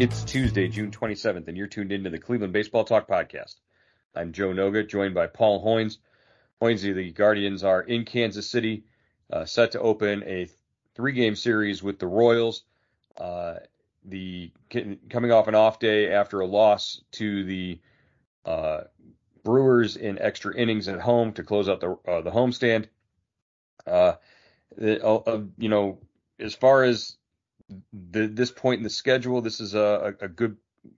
It's Tuesday, June 27th, and you're tuned into the Cleveland Baseball Talk Podcast. I'm Joe Noga, joined by Paul Hoynes. Hoynesy, the Guardians are in Kansas City, uh, set to open a three-game series with the Royals. Uh, the coming off an off day after a loss to the uh, Brewers in extra innings at home to close out the uh, the homestand. Uh, the, uh, you know, as far as the, this point in the schedule, this is a, a good,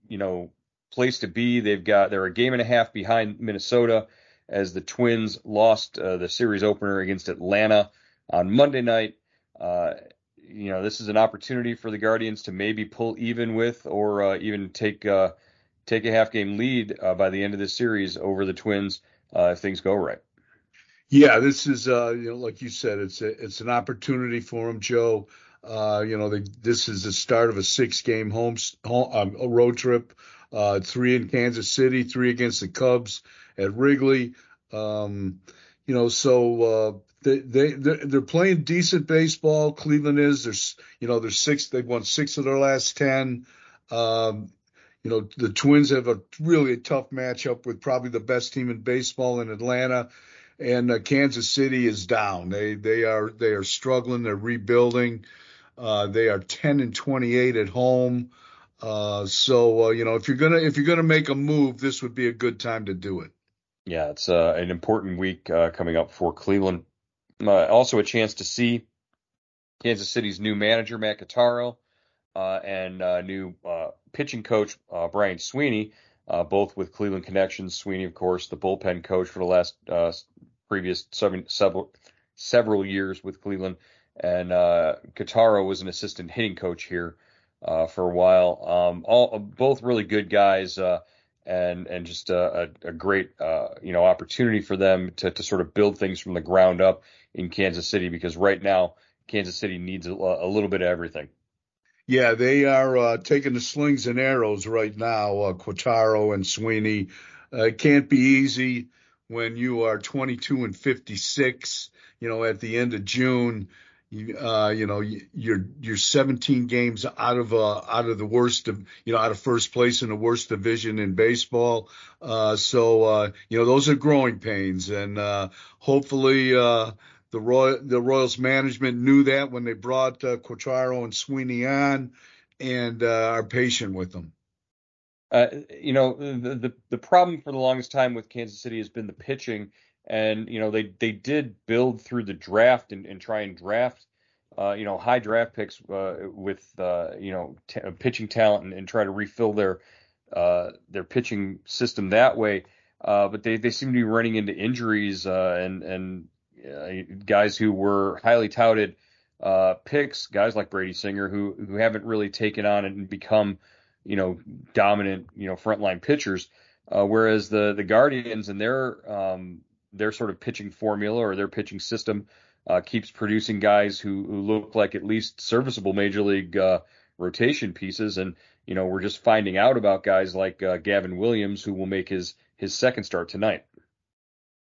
you know, place to be. They've got they're a game and a half behind Minnesota as the Twins lost uh, the series opener against Atlanta on Monday night. Uh, you know, this is an opportunity for the Guardians to maybe pull even with or uh, even take uh, take a half game lead uh, by the end of this series over the Twins uh, if things go right. Yeah, this is you know, like you said, it's a, it's an opportunity for them, Joe. Uh, you know, this is the start of a six-game home, home um, road trip. Uh, three in Kansas City, three against the Cubs at Wrigley. Um, you know, so uh, they they they're, they're, playing decent baseball. Cleveland is. There's you know, there's six. They've won six of their last ten. Um, you know, the Twins have a really tough matchup with probably the best team in baseball in Atlanta, and uh, Kansas City is down. They they are they are struggling. They're rebuilding. Uh, they are 10 and 28 at home. Uh, so uh, you know, if you're gonna if you're gonna make a move, this would be a good time to do it. Yeah, it's uh, an important week uh, coming up for Cleveland. also, a chance to see Kansas City's new manager Matt Quatraro and new pitching coach Brian Sweeney, both with Cleveland connections. Sweeney, of course, the bullpen coach for the last previous seven, several several years with Cleveland and uh, was an assistant hitting coach here uh, for a while. Um, all both really good guys, uh, and and just a, a, a great uh, you know opportunity for them to to sort of build things from the ground up in Kansas City because right now Kansas City needs a, a little bit of everything. Yeah, they are uh, taking the slings and arrows right now. Uh, Quatraro and Sweeney. Uh, it can't be easy when you are 22 and 56. You know, at the end of June, uh, you know, you're you're 17 games out of uh, out of the worst of you know out of first place in the worst division in baseball. Uh, so uh, you know those are growing pains, and uh, hopefully uh, the Roy the Royals management knew that when they brought uh, Quatraro and Sweeney on, and are patient with them. You know the, the the problem for the longest time with Kansas City has been the pitching and you know they they did build through the draft and, and try and draft uh, you know high draft picks uh, with uh, you know t- uh, pitching talent and, and, try to refill their uh, their pitching system that way. Uh, but they, they seem to be running into injuries and and guys who were highly touted picks, guys like Brady Singer who who haven't really taken on and become you know dominant you know frontline pitchers. whereas the the Guardians and their um, their sort of pitching formula or their pitching system uh, keeps producing guys who, who look like at least serviceable major league uh, rotation pieces. And you know, we're just finding out about guys like uh, Gavin Williams, who will make his his second start tonight.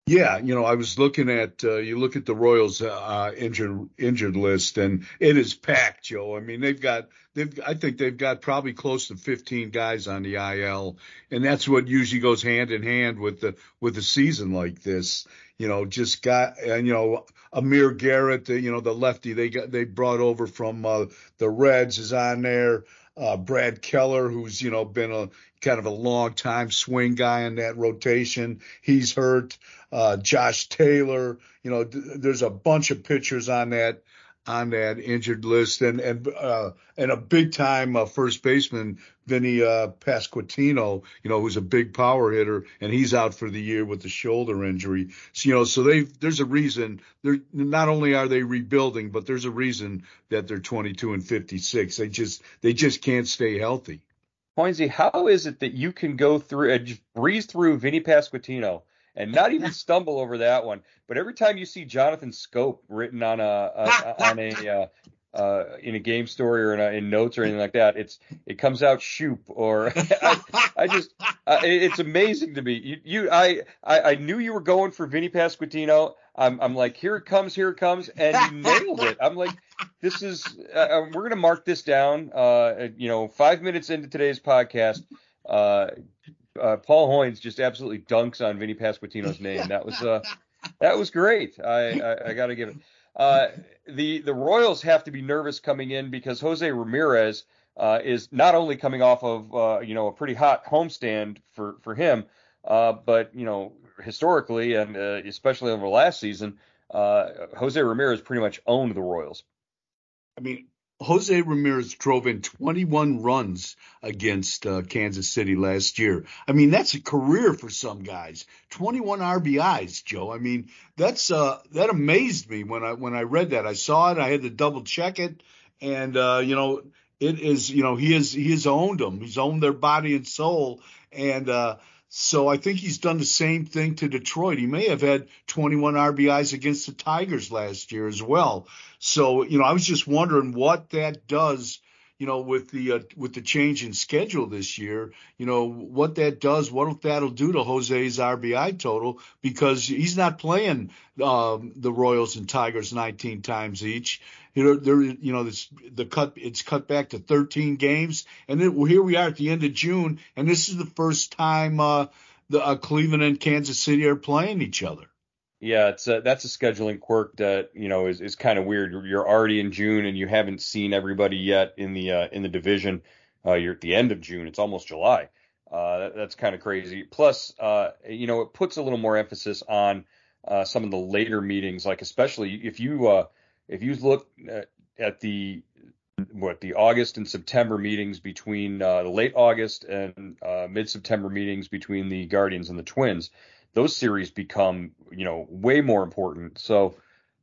Yeah, you know, I was looking at uh, you look at the Royals uh, injured injured list, and it is packed, Joe. I mean, they've got they've I think they've got probably close to 15 guys on the IL, and that's what usually goes hand in hand with the with a season like this. You know, just got and you know Amir Garrett, you know the lefty they got they brought over from uh, the Reds is on there. Uh, Brad Keller, who's you know been a kind of a long time swing guy in that rotation, he's hurt. Uh, Josh Taylor, you know, th- there's a bunch of pitchers on that on that injured list, and and uh, and a big time uh, first baseman Vinny uh, Pasquantino, you know, who's a big power hitter, and he's out for the year with the shoulder injury. So you know, so they there's a reason they're not only are they rebuilding, but there's a reason that they're 22 and 56. They just they just can't stay healthy. Hoynesy, how is it that you can go through and breeze through Vinny Pasquantino? And not even stumble over that one. But every time you see Jonathan Schoop written on a, a on a uh, uh, in a game story or in, a, in, notes or anything like that, it's it comes out shoop or I, I, just uh, it's amazing to me. You, you I, I, I knew you were going for Vinny Pasquantino. I'm I'm like here it comes, here it comes, and you nailed it. I'm like this is uh, uh we're gonna mark this down. Uh, you know, five minutes into today's podcast. Uh, Paul Hoynes just absolutely dunks on Vinny Pasquantino's name. That was uh, that was great. I I, I got to give it. Uh, the the Royals have to be nervous coming in because Jose Ramirez uh, is not only coming off of uh, you know a pretty hot homestand for for him, uh, but you know historically and uh, especially over last season, uh, Jose Ramirez pretty much owned the Royals. I mean, Jose Ramirez drove in 21 runs against uh, Kansas City last year. I mean, that's a career for some guys. 21 RBIs, Joe. I mean, that's uh, that amazed me when I when I read that. I saw it. I had to double check it, and uh, you know, it is you know he has he has owned them. He's owned their body and soul, and uh, so I think he's done the same thing to Detroit. He may have had 21 RBIs against the Tigers last year as well. So, you know, I was just wondering what that does, you know, with the uh, with the change in schedule this year, you know, what that does, what that'll do to Jose's RBI total because he's not playing um, the Royals and Tigers 19 times each. You know, there, you know, this, the cut, it's cut back to 13 games, and then well, here we are at the end of June, and this is the first time uh, the uh, Cleveland and Kansas City are playing each other. Yeah, it's a, that's a scheduling quirk that you know is, is kind of weird. You're already in June and you haven't seen everybody yet in the uh, in the division. Uh, you're at the end of June. It's almost July. Uh, that, that's kind of crazy. Plus, uh, you know, it puts a little more emphasis on uh, some of the later meetings, like especially if you uh, if you look at the what the August and September meetings between the late August and mid September meetings between the Guardians and the Twins, those series become you know way more important. So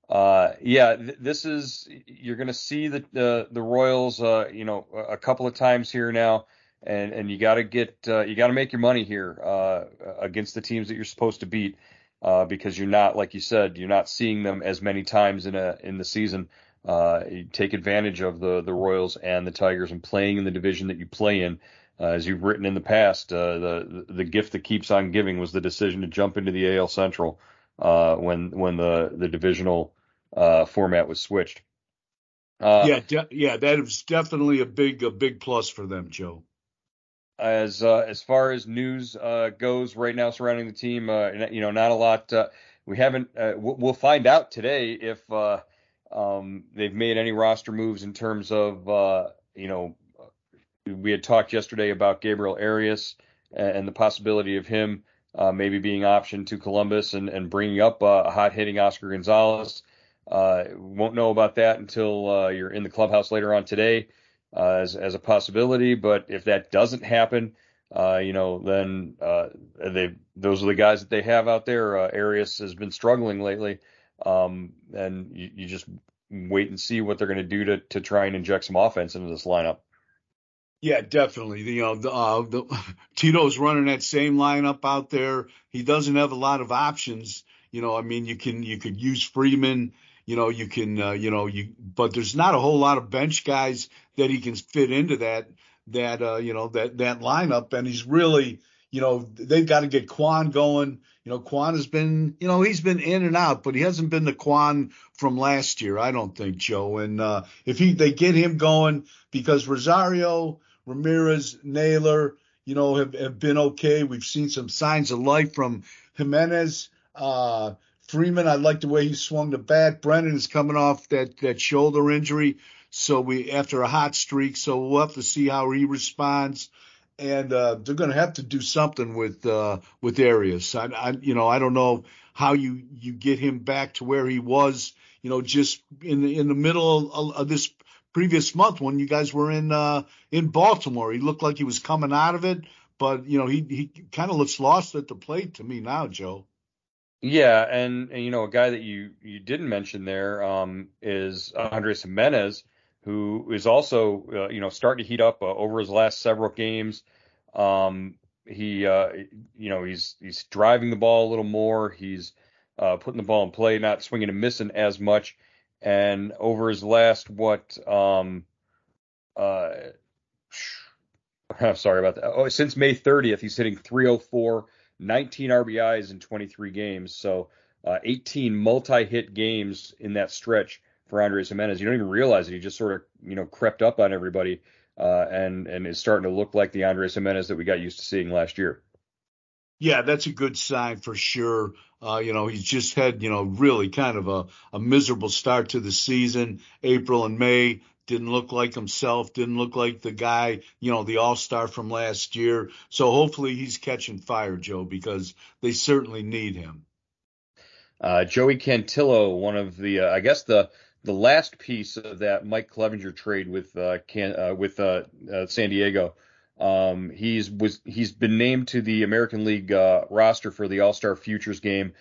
uh, yeah, th- this is you're going to see the the, the Royals uh, you know a couple of times here now. And, and you got to get uh, you got to make your money here uh, against the teams that you're supposed to beat uh, because you're not, like you said, you're not seeing them as many times in a in the season. Uh, take advantage of the the Royals and the Tigers and playing in the division that you play in. Uh, as you've written in the past, uh, the the gift that keeps on giving was the decision to jump into the AL Central uh, when when the the divisional uh, format was switched. yeah, de- yeah, that is definitely a big a big plus for them, Joe as uh, as far as news uh, goes right now surrounding the team. Uh, you know, not a lot. Uh, we haven't. Uh, we'll find out today if uh, um, they've made any roster moves in terms of you know. We had talked yesterday about Gabriel Arias and the possibility of him maybe being optioned to Columbus and, and bringing up a hot hitting Oscar Gonzalez. won't know about that until you're in the clubhouse later on today uh, as as a possibility. But if that doesn't happen, uh, you know, then uh, they those are the guys that they have out there. Uh, Arias has been struggling lately, um, and you, you just wait and see what they're going to do to to try and inject some offense into this lineup. Yeah, definitely. You know, the, uh, the, Tito's running that same lineup out there. He doesn't have a lot of options. You know, I mean, you can you could use Freeman you know, you can, uh, you know, you, but there's not a whole lot of bench guys that he can fit into that, that, uh, you know, that, that lineup. And he's really, you know, they've got to get Kwan going. You know, Kwan has been, you know, he's been in and out, but he hasn't been the Kwan from last year, I don't think, Joe. And uh, if he they get him going, because Rosario, Ramirez, Naylor, you know, have, have been okay. We've seen some signs of life from Gimenez. Uh, Freeman, I like the way he swung the bat. Brennan is coming off that, that shoulder injury. So we after a hot streak, so we'll have to see how he responds. and uh, they're going to have to do something with uh, with Arias. I, I, you know, I don't know how you you get him back to where he was. You know, just in the in the middle of, of this previous month when you guys were in uh, in Baltimore, he looked like he was coming out of it, but you know, he he kind of looks lost at the plate to me now, Joe. Yeah, and, and, you know a guy that you you didn't mention there um, is Andres Gimenez, who is also uh, you know starting to heat up uh, over his last several games. Um, he uh, you know he's he's driving the ball a little more. He's uh, putting the ball in play, not swinging and missing as much. And over his last what um, uh, I'm sorry about that. Oh, since May 30th, he's hitting 304 19 RBIs in 23 games. So uh, 18 multi-hit games in that stretch for Andres Gimenez. You don't even realize it. He just sort of you know crept up on everybody uh, and and is starting to look like the Andres Gimenez that we got used to seeing last year. Yeah, that's a good sign for sure. Uh, you know, he's just had, you know, really kind of a, a miserable start to the season. April and May didn't look like himself, didn't look like the guy, you know, the all star from last year. So hopefully he's catching fire, Joe, because they certainly need him. Uh, Joey Cantillo, one of the, uh, I guess the the last piece of that Mike Clevinger trade with uh, Can, uh, with uh, San Diego. Um, he's was he's been named to the American League roster for the All Star Futures game.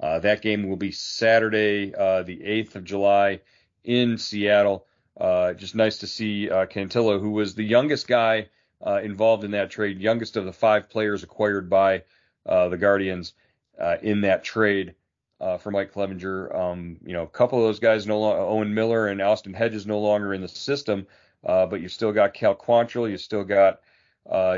that game will be Saturday, the 8th of July in Seattle. Uh, just nice to see uh, Cantillo, who was the youngest guy uh, involved in that trade, youngest of the five players acquired by uh, the Guardians uh, in that trade uh, for Mike Clevinger. Um, you know, a couple of those guys, no longer, Owen Miller and Austin Hedges, no longer in the system, but you still got Cal Quantrill, you still got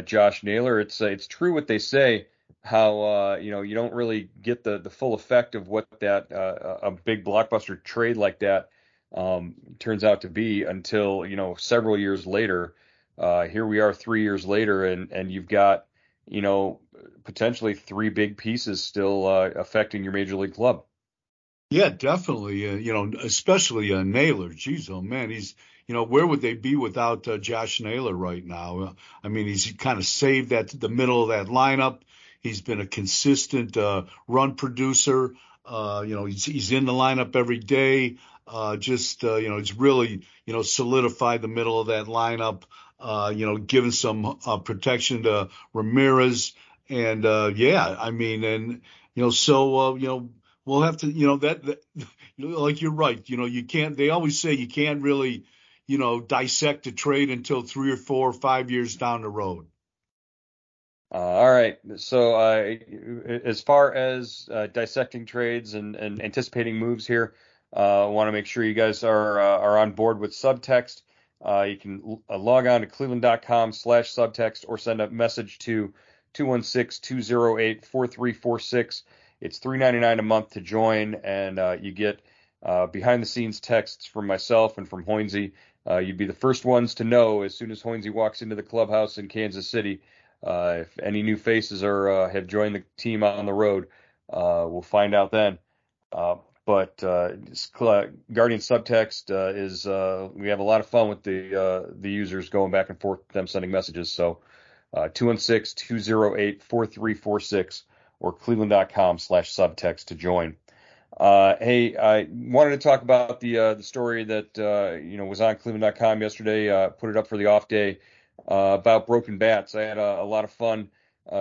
Josh Naylor. It's it's true what they say how uh, you know you don't really get the the full effect of what that uh, a big blockbuster trade like that um, turns out to be until you know several years later. Uh, here we are three years later, and and you've got you know potentially three big pieces still uh, affecting your major league club. Yeah, definitely. Uh, you know, especially uh, Naylor. Jeez, oh man, he's you know where would they be without uh, Josh Naylor right now? I mean, he's kind of saved that the middle of that lineup. He's been a consistent uh, run producer. Uh, you know, he's, he's in the lineup every day. Uh, just uh, you know, it's really you know solidified the middle of that lineup. Uh, you know, giving some uh, protection to Ramirez, and uh, yeah, I mean, and you know, so uh, you know, we'll have to, you know, that, that like you're right. You know, you can't. They always say you can't really, you know, dissect a trade until three or four or five years down the road. Uh, all right. So, uh, as far as uh, dissecting trades and, and anticipating moves here, I uh, want to make sure you guys are uh, are on board with subtext. Uh, you can log on to cleveland.com slash subtext or send a message to 216-208-4346. It's $3.99 a month to join, and you get behind the scenes texts from myself and from Hoynesy. you'd be the first ones to know as soon as Hoynesy walks into the clubhouse in Kansas City. if any new faces are have joined the team on the road, we'll find out then. Uh, but uh, Guardian Subtext uh, is uh, we have a lot of fun with the uh, the users going back and forth, them sending messages. So 216-208-4346 uh, or cleveland.com slash subtext to join. Uh, hey, I wanted to talk about the the story that you know was on cleveland.com yesterday. put it up for the off day about broken bats. I had a, a lot of fun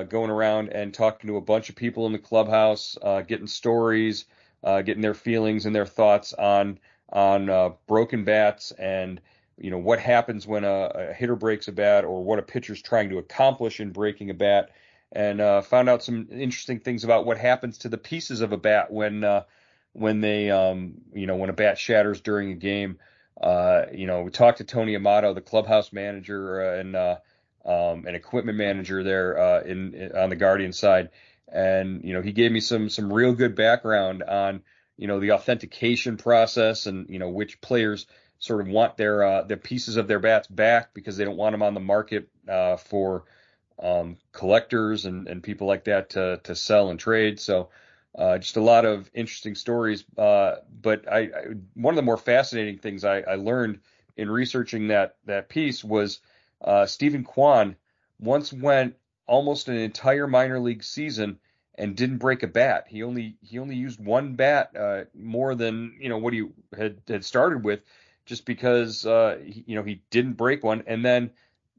going around and talking to a bunch of people in the clubhouse, getting stories uh, getting their feelings and their thoughts on on uh, broken bats and you know what happens when a, a, hitter breaks a bat or what a pitcher's trying to accomplish in breaking a bat and uh, found out some interesting things about what happens to the pieces of a bat when uh, when they um, you know when a bat shatters during a game uh, you know we talked to Tony Amato the clubhouse manager uh, and um, an equipment manager there in, in on the Guardian side and you know he gave me some some real good background on you know the authentication process and you know which players sort of want their uh, their pieces of their bats back because they don't want them on the market uh, for um, collectors and, and people like that to to sell and trade. So uh, just a lot of interesting stories. Uh, but I, I, one of the more fascinating things I, I learned in researching that that piece was uh, Steven Kwan once went almost an entire minor league season and didn't break a bat. He only he only used one bat uh, more than you know what he had had started with, just because uh, he, you know he didn't break one. And then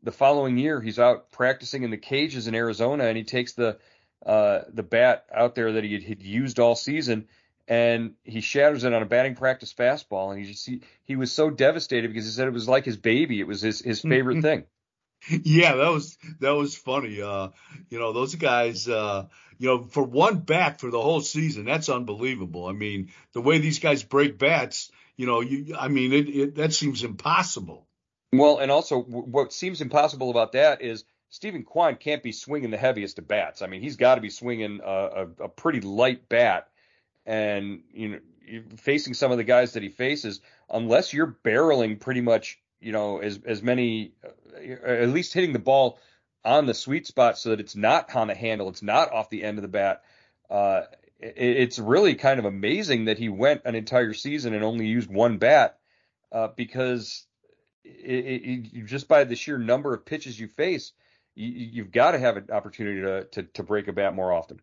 the following year, he's out practicing in the cages in Arizona, and he takes the uh, the bat out there that he had, had used all season, and he shatters it on a batting practice fastball. And he just he, he was so devastated because he said it was like his baby. It was his his favorite thing. Yeah, that was that was funny. Uh, you know, those guys. Uh, you know, for one bat for the whole season, that's unbelievable. I mean, the way these guys break bats, you know, you, I mean, it, it that seems impossible. Well, and also what seems impossible about that is Steven Kwan can't be swinging the heaviest of bats. I mean, he's got to be swinging a, a, a, pretty light bat, and you know, facing some of the guys that he faces, unless you're barreling pretty much, you know, as as many, uh, at least hitting the ball on the sweet spot so that it's not on the handle, it's not off the end of the bat. Uh, it, it's really kind of amazing that he went an entire season and only used one bat uh, because it, it, just by the sheer number of pitches you face, you, have got to have an opportunity to, to, to break a bat more often.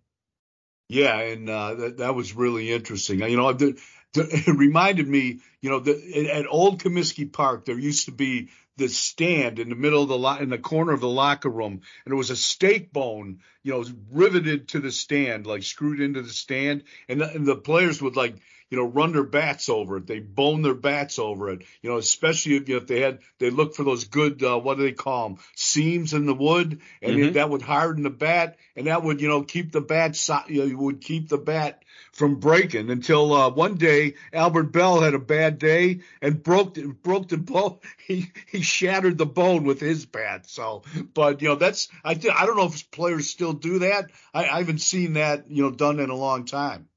Yeah, and uh, that that was really interesting. You know, the, the, it reminded me, you know, the, at Old Comiskey Park there used to be the stand in the middle of the lo- in the corner of the locker room, and it was a steak bone, you know, riveted to the stand, like screwed into the stand, and the, and the players would like you know, run their bats over it. They bone their bats over it. You know, especially if, if they had, they look for those good, uh, what do they call them? Seams in the wood, and mm-hmm. that would harden the bat, and that would, you know, keep the bat, you know, would keep the bat from breaking until uh, one day Albert Belle had a bad day and broke the, broke the bone. He he shattered the bone with his bat. So, but you know that's I th- I don't know if players still do that. I, I haven't seen that you know done in a long time.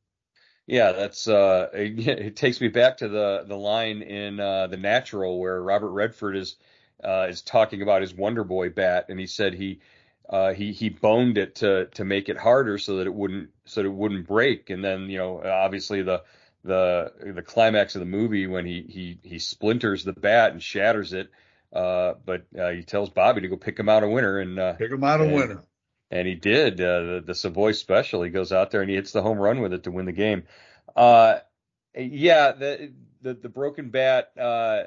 Yeah, that's uh, it, it, takes me back to the the line in uh, the Natural where Robert Redford is uh, is talking about his Wonder Boy bat, and he said he uh, he he boned it to to make it harder so that it wouldn't so that it wouldn't break, and then you know obviously the the the climax of the movie when he he he splinters the bat and shatters it, uh, but uh, he tells Bobby to go pick him out a winner and pick him out a winner and he did. Uh, the, the Savoy special. He goes out there and he hits the home run with it to win the game. Uh, yeah, the, the the broken bat, uh,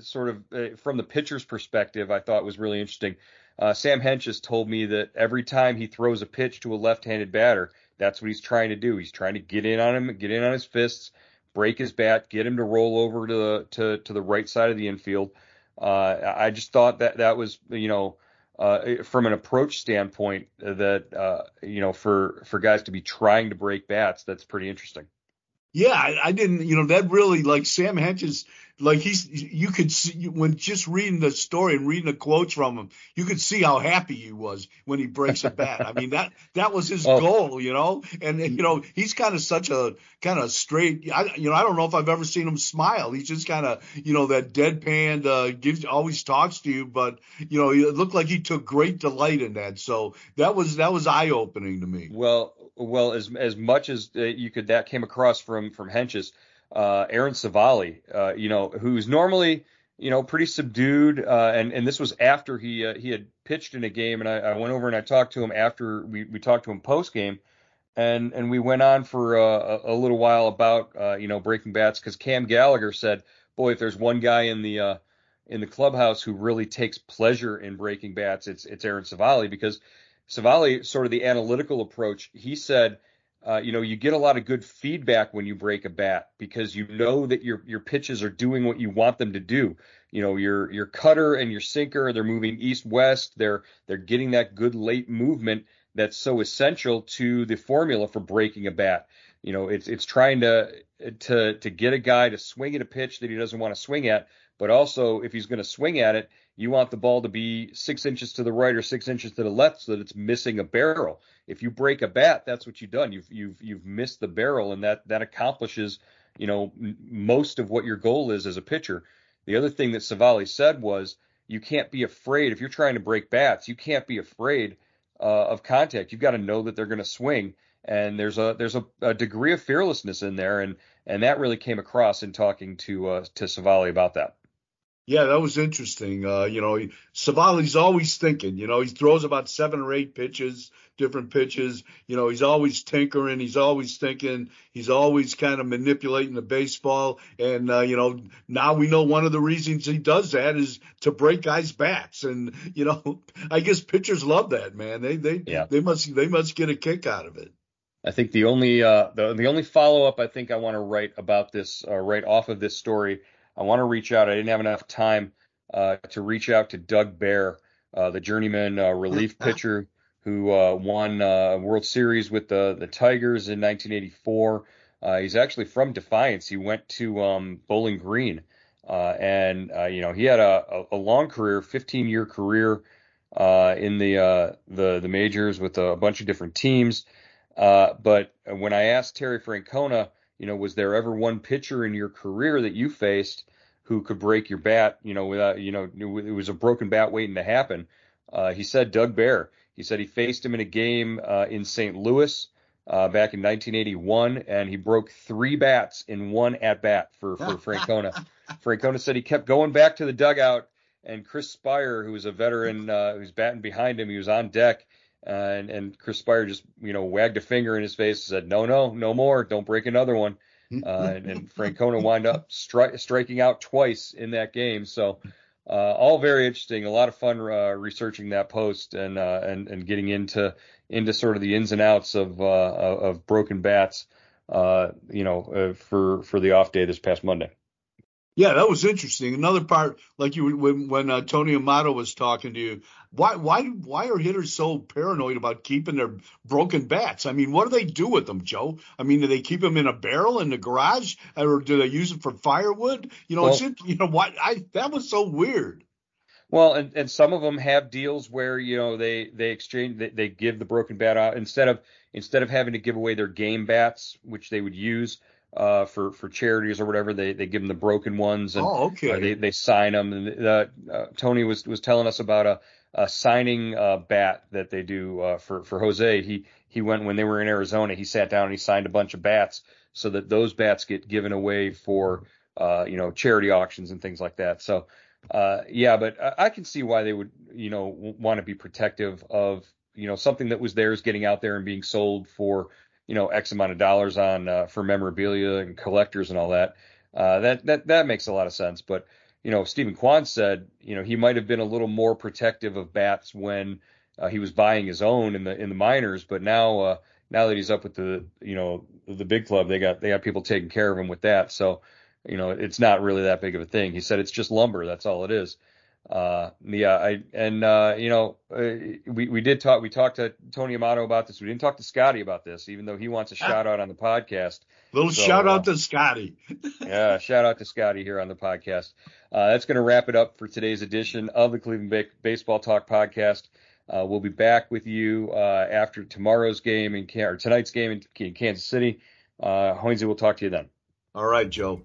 sort of uh, from the pitcher's perspective, I thought was really interesting. Uh, Sam Hentges told me that every time he throws a pitch to a left-handed batter, that's what he's trying to do. He's trying to get in on him, get in on his fists, break his bat, get him to roll over to the to to the right side of the infield. Uh, I just thought that that was you know uh, from an approach standpoint that uh, you know for for guys to be trying to break bats, that's pretty interesting. Yeah, I, I, didn't, you know, that really like Sam Hentges, like he's, you could see when just reading the story and reading the quotes from him, you could see how happy he was when he breaks a bat. I mean, that, that was his oh. goal, you know, and, you know, he's kind of such a kind of straight, I, you know, I don't know if I've ever seen him smile. He's just kind of, you know, that deadpan, uh, gives, always talks to you, but, you know, it looked like he took great delight in that. So that was, that was eye opening to me. Well, well as as much as uh, you could that came across from from Hentges, uh, Aaron Civale, uh, you know, who's normally you know pretty subdued, uh, and and this was after he uh, he had pitched in a game, and I, I, went over and I talked to him after we we talked to him post game, and and we went on for uh, a, a little while about uh, you know breaking bats because Cam Gallagher said, boy, if there's one guy in the in the clubhouse who really takes pleasure in breaking bats, it's it's Aaron Civale because Civale, sort of the analytical approach, he said, uh, you know, you get a lot of good feedback when you break a bat because you know that your your pitches are doing what you want them to do. You know, your your cutter and your sinker, they're moving east west. They're they're getting that good late movement that's so essential to the formula for breaking a bat. You know, it's it's trying to to to get a guy to swing at a pitch that he doesn't want to swing at, but also if he's going to swing at it, you want the ball to be six inches to the right or six inches to the left so that it's missing a barrel. If you break a bat, that's what you've done. You've you've you've missed the barrel, and that that accomplishes you know most of what your goal is as a pitcher. The other thing that Civale said was you can't be afraid if you're trying to break bats. You can't be afraid uh, of contact. You've got to know that they're going to swing, and there's a there's a, a, degree of fearlessness in there, and and that really came across in talking to uh, to Civale about that. Yeah, that was interesting. Uh, you know, Civale's always thinking. You know, he throws about seven or eight pitches, different pitches. You know, he's always tinkering. He's always thinking. He's always kind of manipulating the baseball. And uh, you know, now we know one of the reasons he does that is to break guys' bats. And you know, I guess pitchers love that, man. They they yeah. they must they must get a kick out of it. I think the only uh, the the only follow up I think I want to write about this, uh, right off of this story I want to reach out. I didn't have enough time uh, to reach out to Doug Bair, uh, the journeyman uh, relief pitcher who uh, won uh, World Series with the the Tigers in 1984. Uh, he's actually from Defiance. He went to um, Bowling Green, and you know he had a, a, long career, 15 year career in the the the majors with a bunch of different teams. but when I asked Terry Francona you know, was there ever one pitcher in your career that you faced who could break your bat, you know, without, you know, it was a broken bat waiting to happen? Uh, he said Doug Bair. He said he faced him in a game uh, in St. Louis uh, back in 1981, and he broke three bats in one at bat for for Francona. Francona said he kept going back to the dugout, and Chris Speier, who was a veteran uh, who's batting behind him, he was on deck, and and Chris Speier just you know wagged a finger in his face and said, "No, no, no more. Don't break another one." Uh, and, and Francona wound up stri- striking out twice in that game. So uh, all very interesting. A lot of fun uh, researching that post and uh, and and getting into into sort of the ins and outs of uh, of broken bats. Uh, you know, for for the off day this past Monday. Yeah, that was interesting. Another part, like you when when uh, Tony Amato was talking to you, why why why are hitters so paranoid about keeping their broken bats? I mean, what do they do with them, Joe? I mean, do they keep them in a barrel in the garage, or do they use them for firewood? You know, well, it's you know what I that was so weird. Well, and, and some of them have deals where you know they they exchange they, they give the broken bat out instead of instead of having to give away their game bats, which they would use uh, for for charities or whatever. They they give them the broken ones and oh, okay. uh, they they sign them. And uh, uh, Tony was was telling us about a, a signing uh, bat that they do uh, for for Jose. He he went when they were in Arizona. He sat down and he signed a bunch of bats so that those bats get given away for uh, you know charity auctions and things like that. So. Uh, yeah, but I, I can see why they would, you know, want to be protective of, you know, something that was theirs getting out there and being sold for, you know X amount of dollars on uh, for memorabilia and collectors and all that. Uh, that that that makes a lot of sense. But you know, Steven Kwan said you know he might have been a little more protective of bats when uh, he was buying his own in the in the minors, but now uh, now that he's up with the you know the big club, they got they got people taking care of him with that. So you know it's not really that big of a thing. He said it's just lumber. That's all it is. Uh, yeah, I and uh, you know uh, we we did talk. We talked to Tony Amato about this. We didn't talk to Scotty about this, even though he wants a shout out on the podcast. Little so, shout out uh, to Scotty. yeah, shout out to Scotty here on the podcast. Uh, that's going to wrap it up for today's edition of the Cleveland ba- Baseball Talk podcast. Uh, we'll be back with you after tomorrow's game in or tonight's game in, Kansas City. Uh, Hoynesy, we'll talk to you then. All right, Joe.